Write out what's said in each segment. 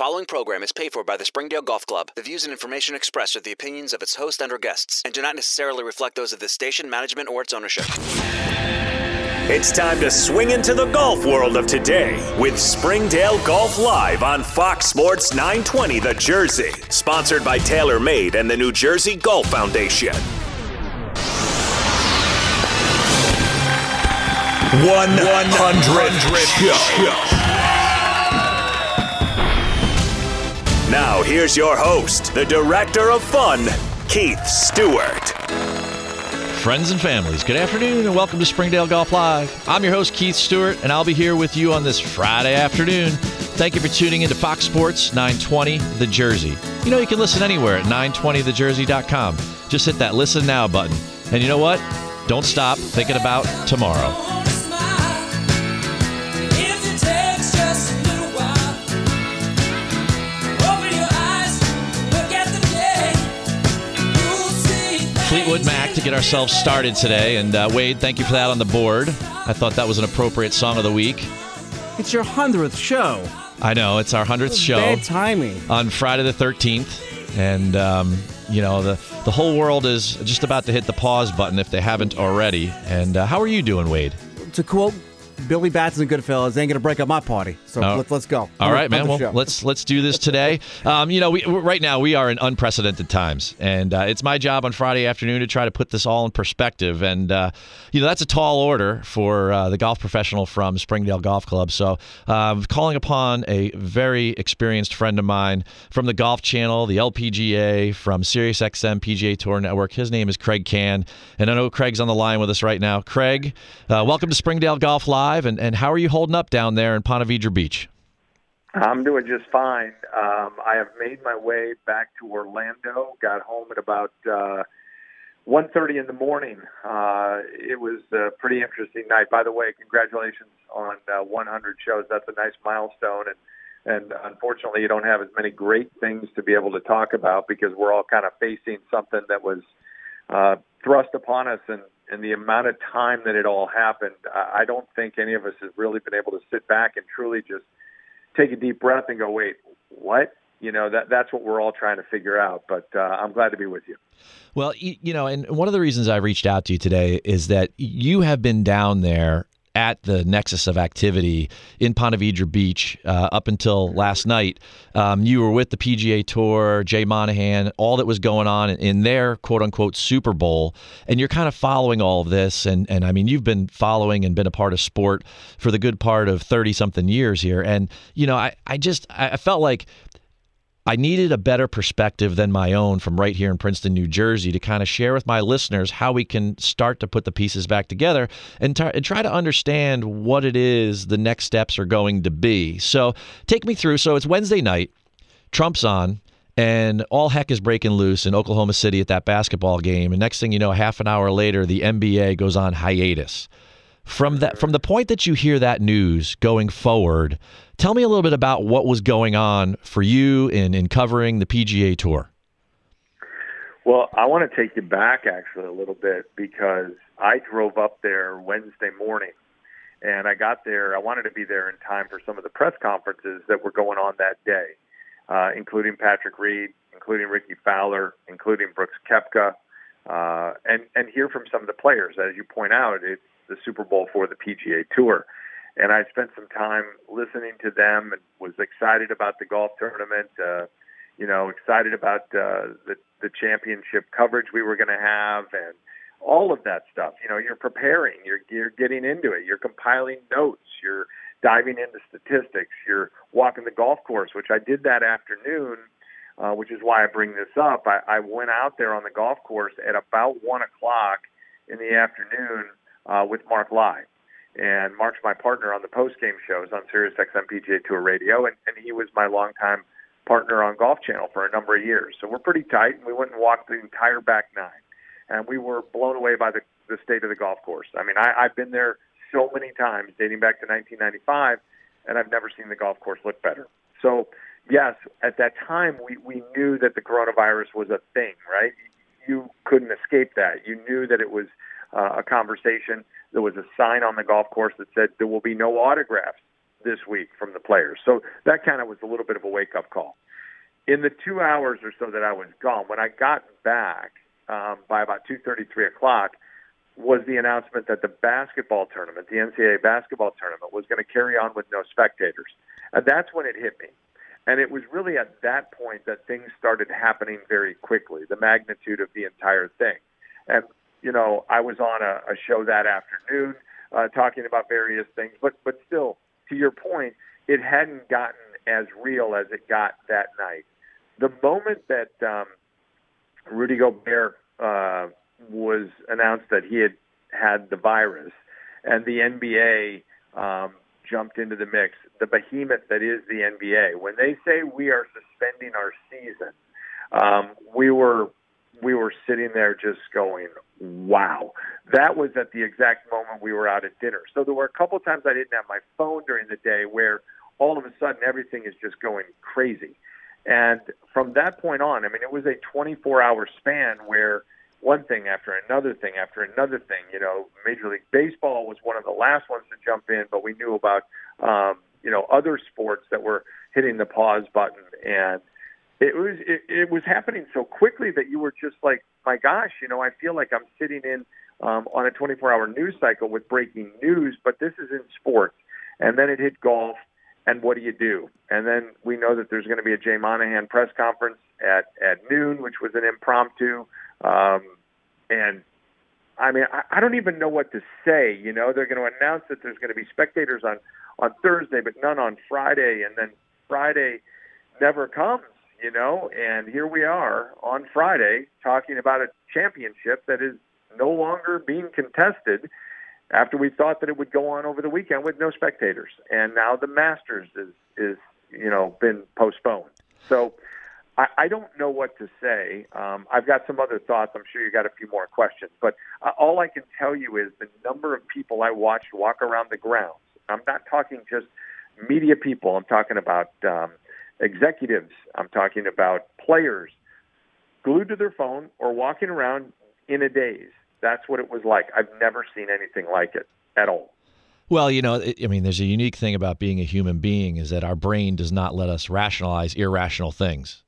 following program is paid for by the Springdale Golf Club. The views and information expressed are the opinions of its host and or guests and do not necessarily reflect those of the station, management, or its ownership. It's time to swing into the golf world of today with Springdale Golf Live on Fox Sports 920 The Jersey. Sponsored by TaylorMade and the New Jersey Golf Foundation. 100 Show. Now, here's your host, the director of fun, Keith Stewart. Friends and families, good afternoon and welcome to Springdale Golf Live. I'm your host, Keith Stewart, and I'll be here with you on this Friday afternoon. Thank you for tuning into Fox Sports 920 The Jersey. You know, you can listen anywhere at 920thejersey.com. Just hit that listen now button. And you know what? Don't stop thinking about tomorrow. Fleetwood Mac to get ourselves started today. And uh, Wade, thank you for that on the board. I thought that was an appropriate song of the week. It's your hundredth show. I know it's our hundredth show. Bad timing. on Friday the thirteenth, and um, you know the the whole world is just about to hit the pause button if they haven't already. And uh, how are you doing, Wade? To quote Billy Batson and Goodfellas, ain't gonna break up my party. So Oh. let, let's go. All right, man. Well, show. let's let's do this today. Um, you know, we, right now we are in unprecedented times, and uh, it's my job on Friday afternoon to try to put this all in perspective. And uh, you know, that's a tall order for uh, the golf professional from Springdale Golf Club. So, um, calling upon a very experienced friend of mine from the Golf Channel, the LPGA, from SiriusXM PGA Tour Network. His name is Kraig Kann, and I know Kraig's on the line with us right now. Kraig, uh, welcome to Springdale Golf Live, and and how are you holding up down there in Ponte Vedra Beach? I'm doing just fine. Um, I have made my way back to Orlando. Got home at about uh, 1:30 in the morning. Uh, it was a pretty interesting night. By the way, congratulations on uh, 100 shows. That's a nice milestone, and and unfortunately, you don't have as many great things to be able to talk about because we're all kind of facing something that was uh, thrust upon us and. And the amount of time that it all happened, I don't think any of us has really been able to sit back and truly just take a deep breath and go, wait, what? You know, that that's what we're all trying to figure out. But uh, I'm glad to be with you. Well, y- you know, and one of the reasons I reached out to you today is that you have been down there at the nexus of activity in Ponte Vedra Beach uh, up until last night. Um, you were with the PGA Tour, Jay Monahan, all that was going on in their quote unquote Super Bowl, and you're kind of following all of this. And and I mean, you've been following and been a part of sport for the good part of thirty something years here. And you know, I I just I I felt like I needed a better perspective than my own from right here in Princeton, New Jersey, to kind of share with my listeners how we can start to put the pieces back together and, t- and try to understand what it is the next steps are going to be. So, take me through. So, it's Wednesday night, Trump's on, and all heck is breaking loose in Oklahoma City at that basketball game. And next thing you know, half an hour later, the NBA goes on hiatus. From that, from the point that you hear that news going forward, tell me a little bit about what was going on for you in in covering the PGA Tour. Well, I want to take you back actually a little bit because I drove up there Wednesday morning, and I got there. I wanted to be there in time for some of the press conferences that were going on that day, uh, including Patrick Reed, including Rickie Fowler, including Brooks Koepka, uh, and and hear from some of the players. As you point out, it's the Super Bowl for the PGA Tour. And I spent some time listening to them and was excited about the golf tournament. Uh, you know, excited about uh, the the championship coverage we were going to have, and all of that stuff. You know, you're preparing, you're you're getting into it, you're compiling notes, you're diving into statistics, you're walking the golf course, which I did that afternoon. Uh, which is why I bring this up. I, I went out there on the golf course at about one o'clock in the afternoon uh, with Mark Lye. And Mark's my partner on the post game shows on Sirius XM PGA Tour Radio, and, and he was my longtime partner on Golf Channel for a number of years. So we're pretty tight, and we went and walked the entire back nine. And we were blown away by the, the state of the golf course. I mean, I, I've been there so many times, dating back to 1995, and I've never seen the golf course look better. So, yes, at that time, we, we knew that the coronavirus was a thing, right? You couldn't escape that. You knew that it was uh, a conversation. There was a sign on the golf course that said there will be no autographs this week from the players. So that kind of was a little bit of a wake up call. In the two hours or so that I was gone, when I got back um, by about two thirty, three o'clock, was the announcement that the basketball tournament, the NCAA basketball tournament, was going to carry on with no spectators. And that's when it hit me. And it was really at that point that things started happening very quickly, the magnitude of the entire thing. And, you know, I was on a, a show that afternoon uh, talking about various things, but, but still, to your point, it hadn't gotten as real as it got that night. The moment that um, Rudy Gobert uh, was announced that he had had the virus, and the NBA um, jumped into the mix. The behemoth that is the NBA. When they say we are suspending our season, um, we were we were sitting there just going, "Wow!" That was at the exact moment we were out at dinner. So there were a couple of times I didn't have my phone during the day where all of a sudden everything is just going crazy. And from that point on, I mean, it was a 24 hour span where one thing after another thing after another thing. You know, Major League Baseball was one of the last ones to jump in, but we knew about um, you know other sports that were hitting the pause button, and it was it, it was happening so quickly that you were just like, my gosh, you know, I feel like I'm sitting in um, on a 24-hour news cycle with breaking news, but this is in sports, and then it hit golf. And what do you do? And then we know that there's going to be a Jay Monahan press conference at at noon, which was an impromptu. Um, and I mean, I, I don't even know what to say. You know, they're going to announce that there's going to be spectators on on Thursday, but none on Friday, and then Friday never comes. You know, and here we are on Friday talking about a championship that is no longer being contested after we thought that it would go on over the weekend with no spectators, and now the Masters is is you know been postponed. So I, I don't know what to say. Um, I've got some other thoughts. I'm sure you got a few more questions, but uh, all I can tell you is the number of people I watched walk around the grounds. I'm not talking just media people. I'm talking about um, executives. I'm talking about players glued to their phone or walking around in a daze. That's what it was like. I've never seen anything like it at all. Well, you know, I mean, there's a unique thing about being a human being is that our brain does not let us rationalize irrational things.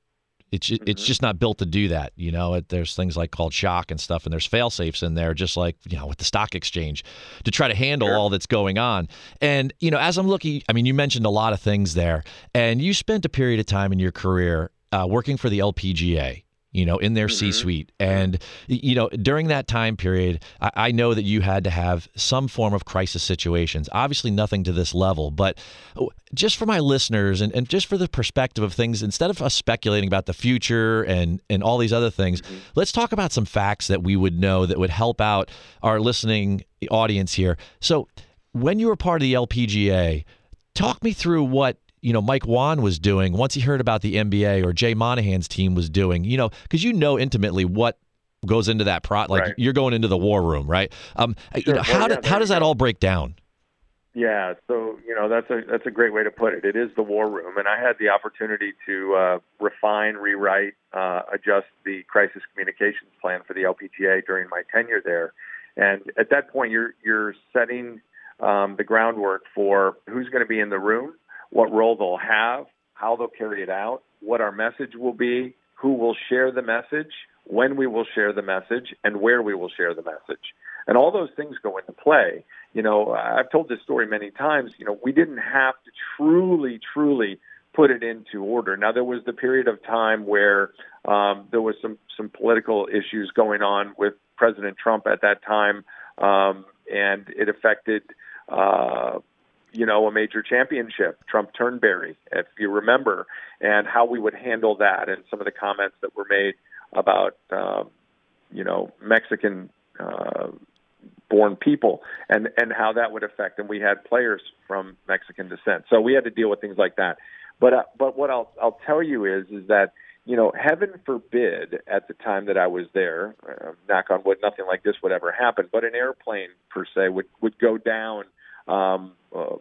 It's mm-hmm. it's just not built to do that. You know, it, there's things like called shock and stuff, and there's fail safes in there, just like you know with the stock exchange, to try to handle sure. all that's going on. And you know, as I'm looking, I mean, you mentioned a lot of things there, and you spent a period of time in your career uh, working for the LPGA you know, in their mm-hmm. C suite. And, you know, during that time period, I, I, know that you had to have some form of crisis situations. Obviously, nothing to this level, but oh, just for my listeners and, and just for the perspective of things, instead of us speculating about the future and, and all these other things, mm-hmm. let's talk about some facts that we would know that would help out our listening audience here. So, when you were part of the LPGA, talk me through what you know Mike Whan was doing once he heard about the NBA or Jay Monahan's team was doing. You know, because you know intimately what goes into that pro. Like right. you're going into the war room, right? Um, sure. you know, how well, yeah, how does that all break down? Yeah, so you know that's a that's a great way to put it. It is the war room, and I had the opportunity to uh, refine, rewrite, uh, adjust the crisis communications plan for the LPGA during my tenure there. And at that point, you're you're setting um, the groundwork for who's going to be in the room, what role they'll have, how they'll carry it out, what our message will be, who will share the message, when we will share the message, and where we will share the message. And all those things go into play. You know, I've told this story many times. You know, we didn't have to truly, truly put it into order. Now, there was the period of time where um, there was some some political issues going on with President Trump at that time, um, and it affected uh, you know, a major championship, Trump Turnberry, if you remember, and how we would handle that, and some of the comments that were made about, um, you know, Mexican uh, born people and and how that would affect and we had players from Mexican descent. So we had to deal with things like that. But uh, but what I'll I'll tell you is is that you know heaven forbid at the time that I was there uh, knock on wood nothing like this would ever happen but an airplane per se would would go down um, uh,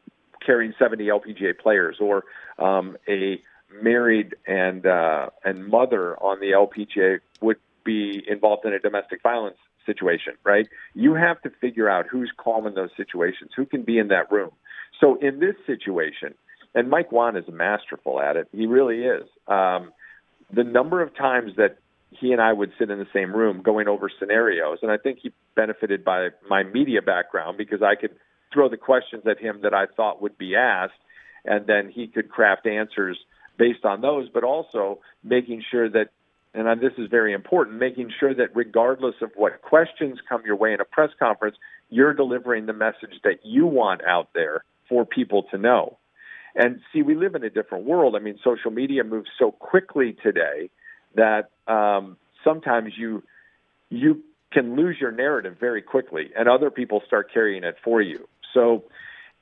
carrying 70 LPGA players, or um, a married and uh, and mother on the LPGA would be involved in a domestic violence situation, right? You have to figure out who's calm in those situations, who can be in that room. So in this situation, and Mike Whan is masterful at it. He really is. Um, the number of times that he and I would sit in the same room going over scenarios, and I think he benefited by my media background because I could throw the questions at him that I thought would be asked, and then he could craft answers based on those, but also making sure that, and this is very important, making sure that regardless of what questions come your way in a press conference, you're delivering the message that you want out there for people to know. And see, we live in a different world. I mean, social media moves so quickly today that um, sometimes you you can lose your narrative very quickly, and other people start carrying it for you. So,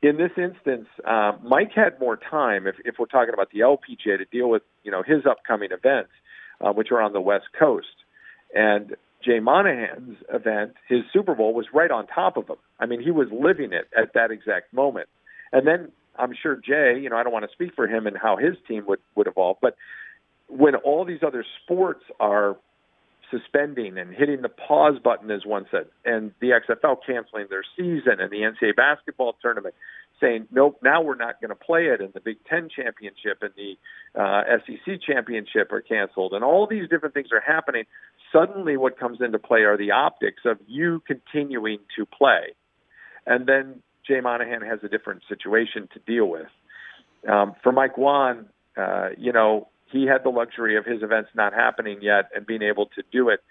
in this instance, uh, Mike had more time. If, if we're talking about the LPGA to deal with, you know, his upcoming events, uh, which are on the West Coast, and Jay Monahan's event, his Super Bowl was right on top of him. I mean, he was living it at that exact moment. And then I'm sure Jay, you know, I don't want to speak for him and how his team would would evolve, but when all these other sports are suspending and hitting the pause button, as one said, and the XFL canceling their season and the NCAA basketball tournament saying, nope, now we're not going to play it, and the Big Ten championship and the uh, SEC championship are canceled, and all these different things are happening. Suddenly, what comes into play are the optics of you continuing to play. And then Jay Monahan has a different situation to deal with. Um, for Mike Whan, uh, you know, he had the luxury of his events not happening yet and being able to do it.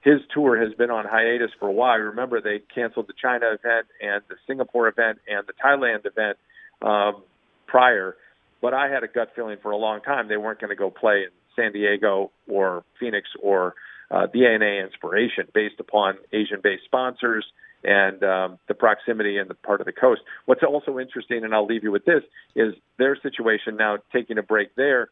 His tour has been on hiatus for a while. Remember, they canceled the China event and the Singapore event and the Thailand event um, prior. But I had a gut feeling for a long time they weren't going to go play in San Diego or Phoenix or uh, ANA Inspiration based upon Asian-based sponsors and um, the proximity and the part of the coast. What's also interesting, and I'll leave you with this, is their situation now taking a break there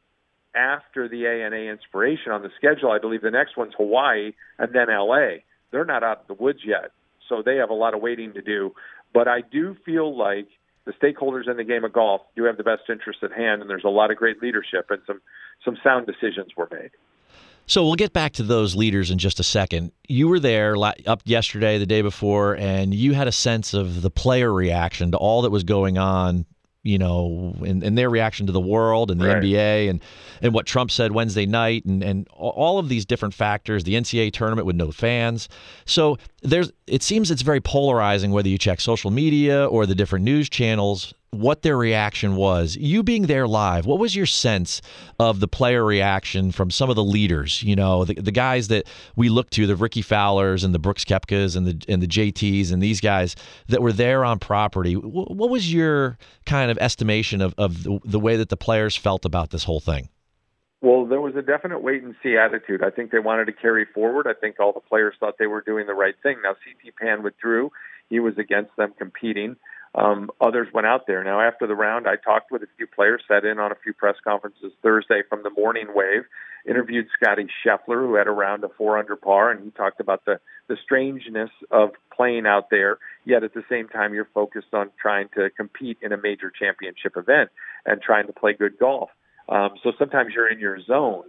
after the ANA Inspiration on the schedule. I believe the next one's Hawaii and then LA. They're not out of the woods yet, so they have a lot of waiting to do. But I do feel like the stakeholders in the game of golf do have the best interest at hand, and there's a lot of great leadership and some some sound decisions were made. So we'll get back to those leaders in just a second. You were there up yesterday, the day before, and you had a sense of the player reaction to all that was going on you know, and, and their reaction to the world and the right. NBA and, and what Trump said Wednesday night and, and all of these different factors, the NCAA tournament with no fans. So there's it seems it's very polarizing whether you check social media or the different news channels what their reaction was. You being there live, what was your sense of the player reaction from some of the leaders? You know, the, the guys that we look to, the Rickie Fowlers and the Brooks Koepkas and the and the JTs and these guys that were there on property. What was your kind of estimation of, of the, the way that the players felt about this whole thing? Well, there was a definite wait and see attitude. I think they wanted to carry forward. I think all the players thought they were doing the right thing. Now, CT Pan withdrew. He was against them competing um, others went out there. Now, after the round, I talked with a few players, sat in on a few press conferences Thursday from the morning wave, interviewed Scottie Scheffler, who had a round of four under par, and he talked about the, the strangeness of playing out there, yet at the same time, you're focused on trying to compete in a major championship event and trying to play good golf. Um, so sometimes you're in your zone.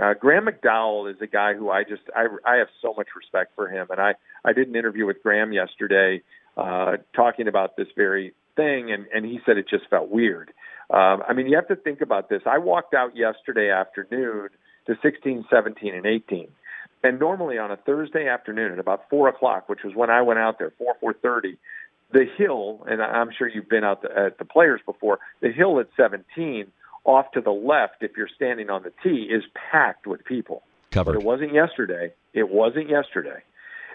Uh, Graham McDowell is a guy who I just I, I have so much respect for him, and I I did an interview with Graham yesterday uh, talking about this very thing, and, and he said it just felt weird. Um, I mean, you have to think about this. I walked out yesterday afternoon to 16, 17, and 18. And normally on a Thursday afternoon at about four o'clock, which was when I went out there, four four thirty, the hill, and I'm sure you've been out the, at the players before. The hill at 17, off to the left, if you're standing on the tee, is packed with people. Covered. But it wasn't yesterday. It wasn't yesterday,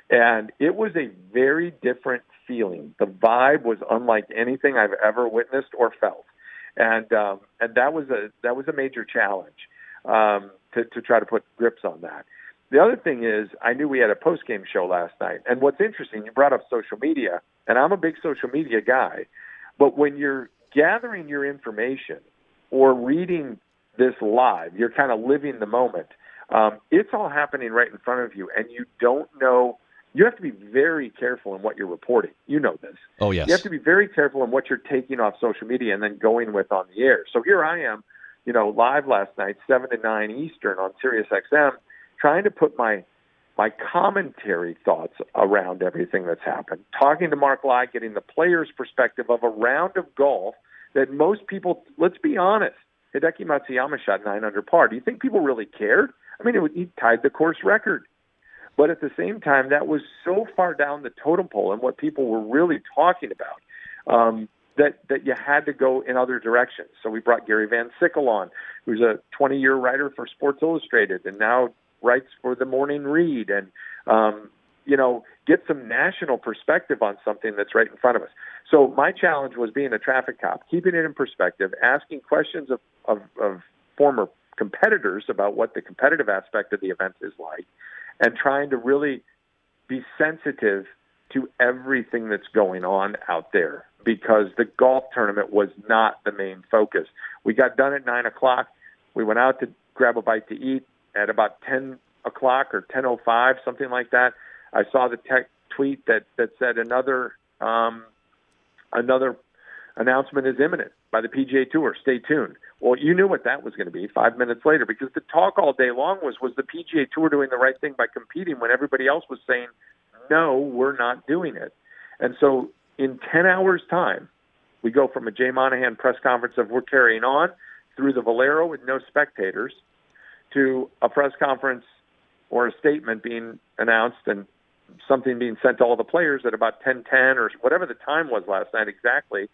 and it was a very different feeling. The vibe was unlike anything I've ever witnessed or felt, and um, and that was a that was a major challenge um, to to try to put grips on that. The other thing is, I knew we had a post game show last night, and what's interesting, you brought up social media, and I'm a big social media guy, but when you're gathering your information or reading this live, you're kind of living the moment. Um, it's all happening right in front of you, and you don't know you have to be very careful in what you're reporting. You know this. Oh yes. You have to be very careful in what you're taking off social media and then going with on the air. So here I am, you know, live last night, seven to nine Eastern on Sirius XM, trying to put my my commentary thoughts around everything that's happened. Talking to Mark Lye, getting the player's perspective of a round of golf that most people, let's be honest, Hideki Matsuyama shot nine under par. Do you think people really cared? I mean, it, he tied the course record. But at the same time, that was so far down the totem pole and what people were really talking about um, that that you had to go in other directions. So we brought Gary Van Sickle on, who's a 20-year writer for Sports Illustrated and now writes for the Morning Read, and um, you know, get some national perspective on something that's right in front of us. So my challenge was being a traffic cop, keeping it in perspective, asking questions of, of, of former competitors about what the competitive aspect of the event is like, and trying to really be sensitive to everything that's going on out there because the golf tournament was not the main focus. We got done at nine o'clock. We went out to grab a bite to eat at about ten o'clock or ten o five, something like that. I saw the tech tweet that that said another um, another announcement is imminent by the PGA Tour. Stay tuned. Well, you knew what that was going to be five minutes later because the talk all day long was was the PGA Tour doing the right thing by competing when everybody else was saying, no, we're not doing it. And so in 10 hours' time, we go from a Jay Monahan press conference of we're carrying on through the Valero with no spectators to a press conference or a statement being announced and something being sent to all the players at about 10:10 or whatever the time was last night exactly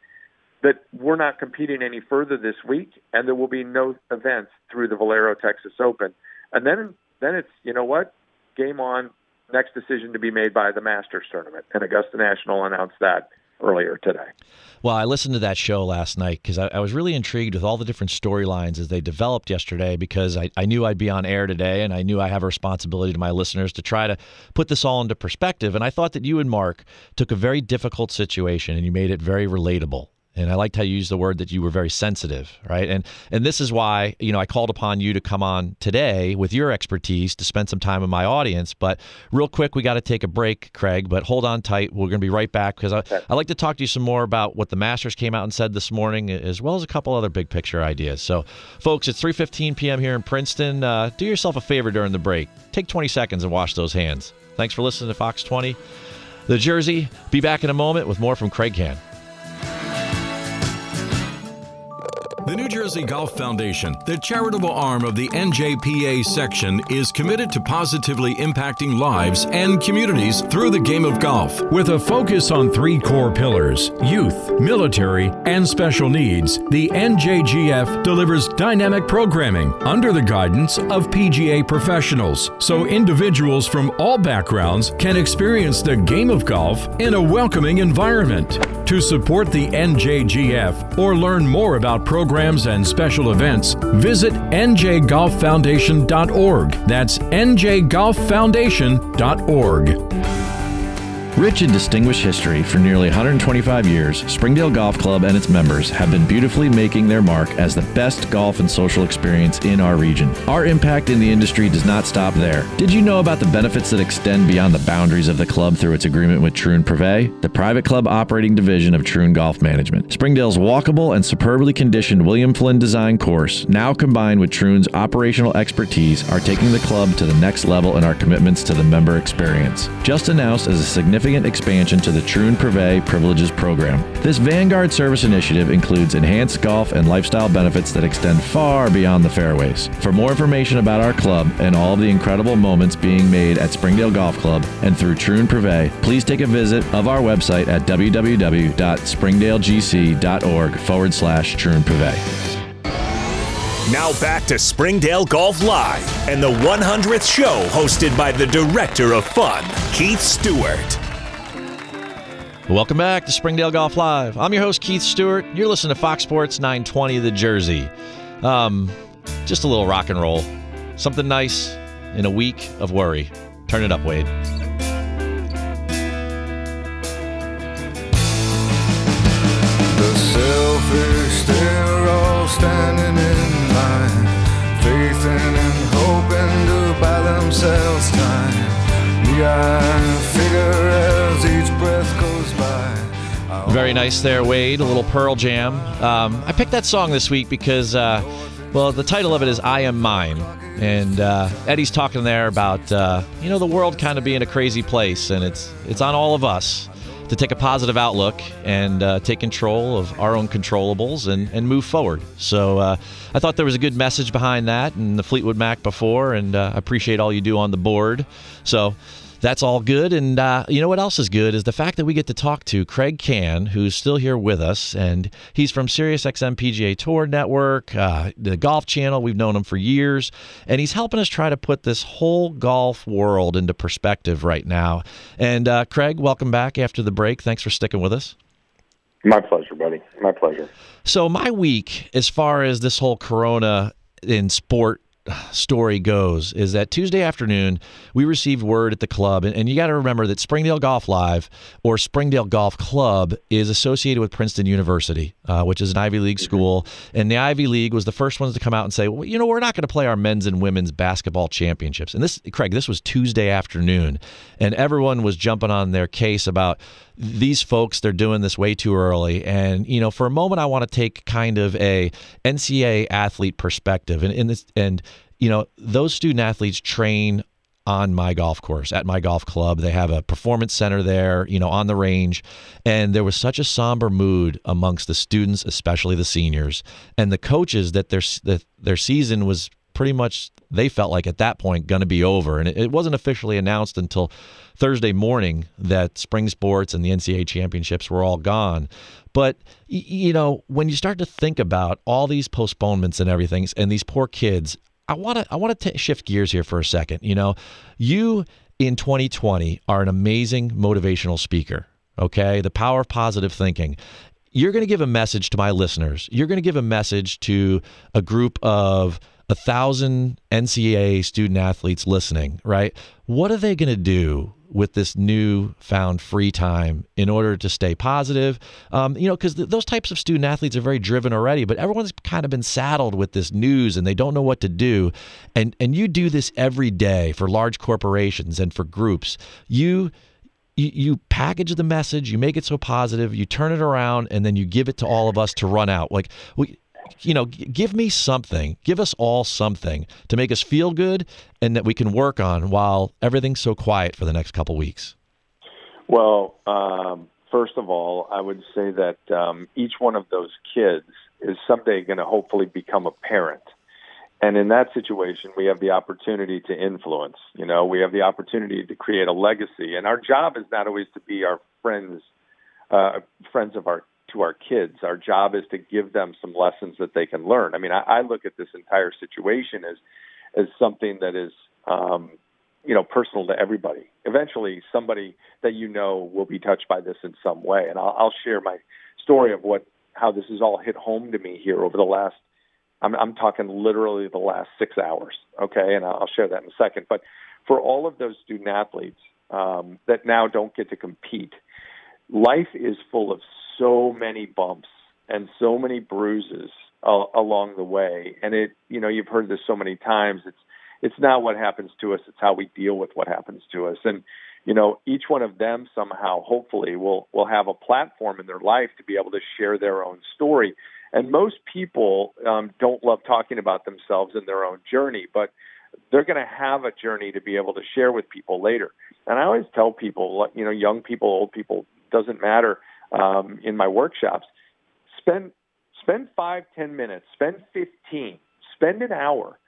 that we're not competing any further this week, and there will be no events through the Valero Texas Open. And then, then it's you know what, game on. Next decision to be made by the Masters tournament, and Augusta National announced that earlier today. Well, I listened to that show last night because I, I, was really intrigued with all the different storylines as they developed yesterday because I, I, knew I'd be on air today and I knew I have a responsibility to my listeners to try to put this all into perspective. And I thought that you and Mark took a very difficult situation and you made it very relatable. And I liked how you used the word that you were very sensitive, right? And and this is why you know I called upon you to come on today with your expertise to spend some time with my audience. But real quick, we got to take a break, Kraig. But hold on tight. We're going to be right back because I I like to talk to you some more about what the Masters came out and said this morning, as well as a couple other big picture ideas. So, folks, it's 3:15 p.m. here in Princeton. Uh, do yourself a favor during the break. Take 20 seconds and wash those hands. Thanks for listening to Fox 20. The Jersey. Be back in a moment with more from Kraig Kann. The New Jersey Golf Foundation, the charitable arm of the NJPA section, is committed to positively impacting lives and communities through the game of golf. With a focus on three core pillars youth, military, and special needs, the NJGF delivers dynamic programming under the guidance of PGA professionals so individuals from all backgrounds can experience the game of golf in a welcoming environment. To support the NJGF or learn more about programs, programs and special events, visit njgolffoundation.org. That's njgolffoundation.org. Rich in distinguished history for nearly 125 years, Springdale Golf Club and its members have been beautifully making their mark as the best golf and social experience in our region. Our impact in the industry does not stop there. Did you know about the benefits that extend beyond the boundaries of the club through its agreement with Troon Privé, the private club operating division of Troon Golf Management? Springdale's walkable and superbly conditioned William Flynn design course, now combined with Troon's operational expertise, are taking the club to the next level in our commitments to the member experience. Just announced as a significant significant expansion to the Troon Privé Privileges program. This Vanguard service initiative includes enhanced golf and lifestyle benefits that extend far beyond the fairways. For more information about our club and all of the incredible moments being made at Springdale Golf Club and through Troon Privé, please take a visit of our website at www.springdalegc.org forward slash Troon Privé. Now back to Springdale Golf Live and the 100th show hosted by the Director of Fun, Keith Stewart. Welcome back to Springdale Golf Live. I'm your host, Keith Stewart. You're listening to Fox Sports 920 The Jersey. Um, just a little rock and roll. Something nice in a week of worry. Turn it up, Wade. The selfish, they're all standing in line, faithing and hoping to buy themselves time. Figure very nice there, Wade. A little Pearl Jam. Um, I picked that song this week because, uh, well, the title of it is "I Am Mine," and uh, Eddie's talking there about uh, you know the world kind of being a crazy place, and it's it's on all of us to take a positive outlook and uh, take control of our own controllables and, and move forward. So uh, I thought there was a good message behind that and the Fleetwood Mac before, and uh, I appreciate all you do on the board. So that's all good. And uh, you know what else is good is the fact that we get to talk to Kraig Kann, who's still here with us, and he's from SiriusXM PGA Tour Network, uh, the Golf Channel. We've known him for years, and he's helping us try to put this whole golf world into perspective right now. And uh, Kraig, welcome back after the break. Thanks for sticking with us. My pleasure, buddy. My pleasure. So my week, as far as this whole Corona in sport story goes is that Tuesday afternoon we received word at the club, and, and you got to remember that Springdale Golf Live or Springdale Golf Club is associated with Princeton University, uh, which is an Ivy League school, and the Ivy League was the first ones to come out and say, well, you know, we're not going to play our men's and women's basketball championships. And this, Kraig, this was Tuesday afternoon, and everyone was jumping on their case about these folks they're doing this way too early. And you know for a moment i want to take kind of a ncaa athlete perspective. And in this and you know those student athletes train on my golf course at my golf club. They have a performance center there you know on the range. And there was such a somber mood amongst the students especially the seniors. And the coaches that their that their season was pretty much they felt like at that point going to be over and it, it wasn't officially announced until Thursday morning that spring sports and the NCAA championships were all gone. But you know, when you start to think about all these postponements and everything, and these poor kids, I want to I want to shift gears here for a second. You know, you in 2020 are an amazing motivational speaker. Okay, the power of positive thinking you're going to give a message to my listeners. You're going to give a message to a group of a thousand NCAA student athletes listening, right? What are they going to do with this new found free time in order to stay positive. Um, you know, because th- those types of student athletes are very driven already, but everyone's kind of been saddled with this news and they don't know what to do. And and you do this every day for large corporations and for groups. You you, you package the message, you make it so positive, you turn it around, and then you give it to all of us to run out. Like we, you know, give me something, give us all something to make us feel good and that we can work on while everything's so quiet for the next couple weeks. Well, um, first of all, I would say that um, each one of those kids is someday going to hopefully become a parent. And in that situation, we have the opportunity to influence. You know, we have the opportunity to create a legacy. And our job is not always to be our friends, uh, friends of our to our kids. Our job is to give them some lessons that they can learn. I mean, I, I look at this entire situation as as something that is, um, you know, personal to everybody. Eventually, somebody that you know will be touched by this in some way, and I'll, I'll share my story of what how this has all hit home to me here over the last. I'm, I'm talking literally the last six hours. Okay, and I'll share that in a second. But for all of those student athletes um, that now don't get to compete, life is full of so many bumps and so many bruises uh, along the way. And it, you know, you've heard this so many times. It's it's not what happens to us; it's how we deal with what happens to us. And you know, each one of them somehow, hopefully, will will have a platform in their life to be able to share their own story. And most people um, don't love talking about themselves and their own journey, but they're going to have a journey to be able to share with people later. And I always tell people, you know, young people, old people, doesn't matter um, in my workshops. Spend spend five, ten minutes, spend fifteen, spend an hour,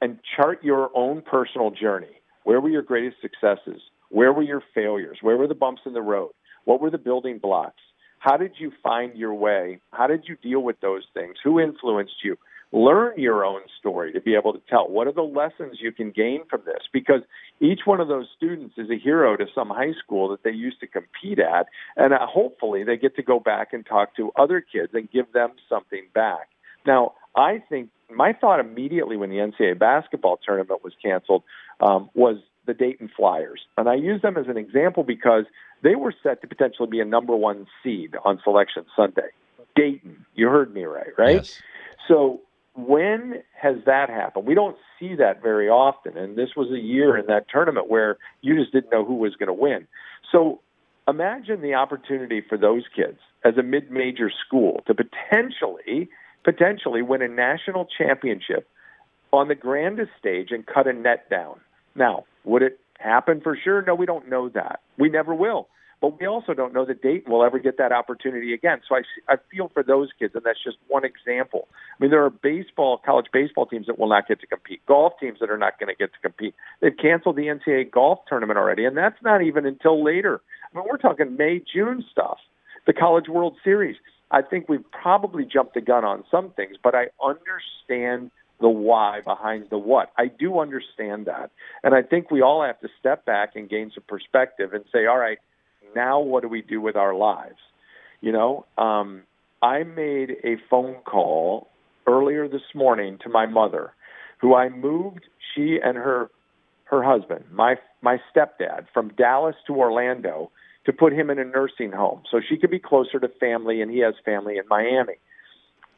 and chart your own personal journey. Where were your greatest successes? Where were your failures? Where were the bumps in the road? What were the building blocks? How did you find your way? How did you deal with those things? Who influenced you? Learn your own story to be able to tell. What are the lessons you can gain from this? Because each one of those students is a hero to some high school that they used to compete at, and uh, hopefully they get to go back and talk to other kids and give them something back. Now, I think my thought immediately when the NCAA basketball tournament was canceled um, was the Dayton Flyers. And I use them as an example because they were set to potentially be a number one seed on Selection Sunday. Dayton, you heard me right, right? Yes. So when has that happened? We don't see that very often. And this was a year in that tournament where you just didn't know who was going to win. So imagine the opportunity for those kids as a mid-major school to potentially potentially win a national championship on the grandest stage and cut a net down. Now, would it happen for sure? No, we don't know that. We never will. But we also don't know that Dayton will ever get that opportunity again. So I, I feel for those kids, and that's just one example. I mean, there are baseball, college baseball teams that will not get to compete, golf teams that are not going to get to compete. They've canceled the NCAA golf tournament already, and that's not even until later. I mean, we're talking May, June stuff. The College World Series. I think we've probably jumped the gun on some things, but I understand the why behind the what. I do understand that. And I think we all have to step back and gain some perspective and say, all right, now what do we do with our lives? You know, um, I made a phone call earlier this morning to my mother, who I moved she and her her husband, my my stepdad, from Dallas to Orlando to put him in a nursing home so she could be closer to family and he has family in Miami.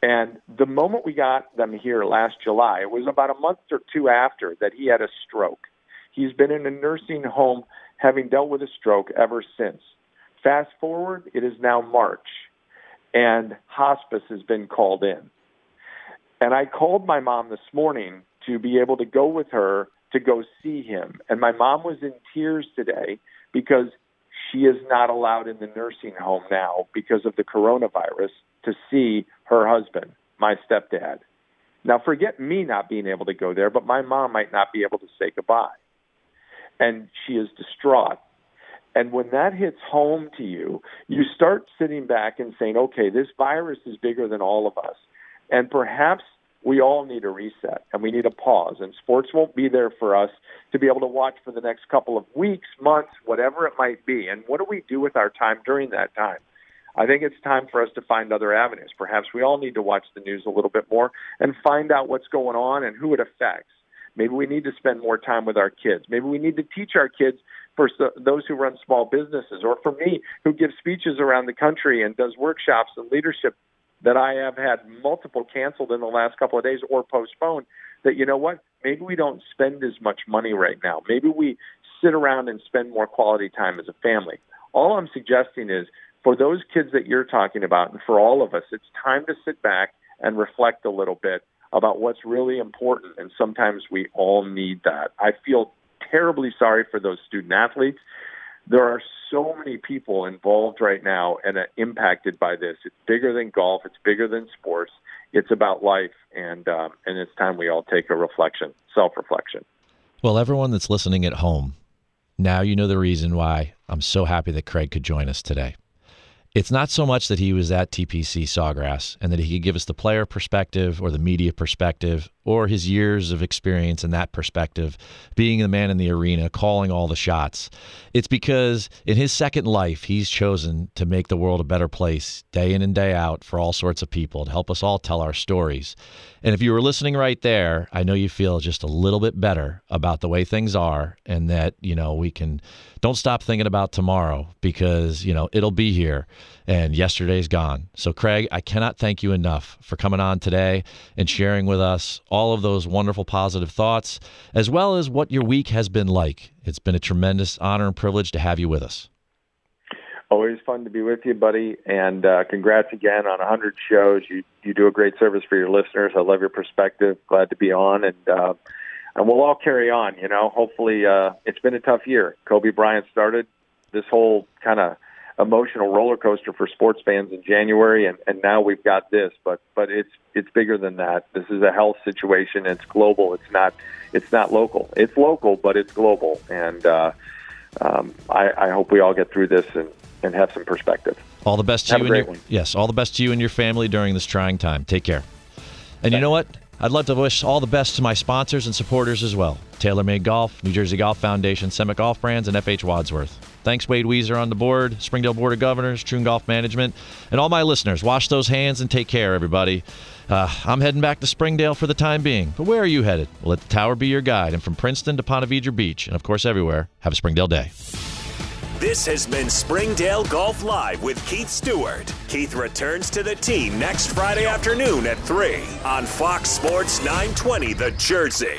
And the moment we got them here last July, it was about a month or two after that he had a stroke. He's been in a nursing home having dealt with a stroke ever since. Fast forward, it is now March, and hospice has been called in. And I called my mom this morning to be able to go with her to go see him. And my mom was in tears today because she is not allowed in the nursing home now because of the coronavirus to see her husband, my stepdad. Now, forget me not being able to go there, but my mom might not be able to say goodbye. And she is distraught. And when that hits home to you, you start sitting back and saying, okay, this virus is bigger than all of us. And perhaps we all need a reset and we need a pause. And sports won't be there for us to be able to watch for the next couple of weeks, months, whatever it might be. And what do we do with our time during that time? I think it's time for us to find other avenues. Perhaps we all need to watch the news a little bit more and find out what's going on and who it affects. Maybe we need to spend more time with our kids. Maybe we need to teach our kids for those who run small businesses, or for me who gives speeches around the country and does workshops and leadership that I have had multiple canceled in the last couple of days or postponed. That you know what? Maybe we don't spend as much money right now. Maybe we sit around and spend more quality time as a family. All I'm suggesting is for those kids that you're talking about, and for all of us, it's time to sit back and reflect a little bit about what's really important. And sometimes we all need that. I feel terribly sorry for those student athletes. There are so many people involved right now and uh, impacted by this. It's bigger than golf. It's bigger than sports. It's about life, and um, and it's time we all take a reflection, self reflection. Well, everyone that's listening at home, now you know the reason why I'm so happy that Kraig could join us today it's not so much that he was at TPC Sawgrass and that he could give us the player perspective or the media perspective or his years of experience in that perspective, being the man in the arena, calling all the shots. It's because in his second life, he's chosen to make the world a better place day in and day out for all sorts of people to help us all tell our stories. And if you were listening right there, I know you feel just a little bit better about the way things are and that, you know, we can don't stop thinking about tomorrow because, you know, it'll be here and yesterday's gone. So, Kraig, I cannot thank you enough for coming on today and sharing with us all of those wonderful positive thoughts, as well as what your week has been like. It's been a tremendous honor and privilege to have you with us. Always fun to be with you, buddy, and uh, congrats again on 100 shows. You you do a great service for your listeners. I love your perspective. Glad to be on, and uh, and we'll all carry on. You know, hopefully, uh, it's been a tough year. Kobe Bryant started this whole kind of emotional roller coaster for sports fans in January, and, and now we've got this. But but it's it's bigger than that. This is a health situation. It's global. It's not it's not local. It's local, but it's global. And uh, um, I, I hope we all get through this and, and have some perspective. All the best to have you and your one. yes, all the best to you and your family during this trying time. Take care. And Thanks. you know what? I'd love to wish all the best to my sponsors and supporters as well. TaylorMade Golf, New Jersey Golf Foundation, Summit Golf Brands, and FH Wadsworth. Thanks, Wade Weezer on the board, Springdale Board of Governors, Troon Golf Management, and all my listeners. Wash those hands and take care, everybody. Uh, I'm heading back to Springdale for the time being. But where are you headed? Well, let the tower be your guide. And from Princeton to Ponte Vedra Beach, and of course everywhere, have a Springdale day. This has been Springdale Golf Live with Keith Stewart. Keith returns to the team next Friday afternoon at 3 on Fox Sports 920 The Jersey.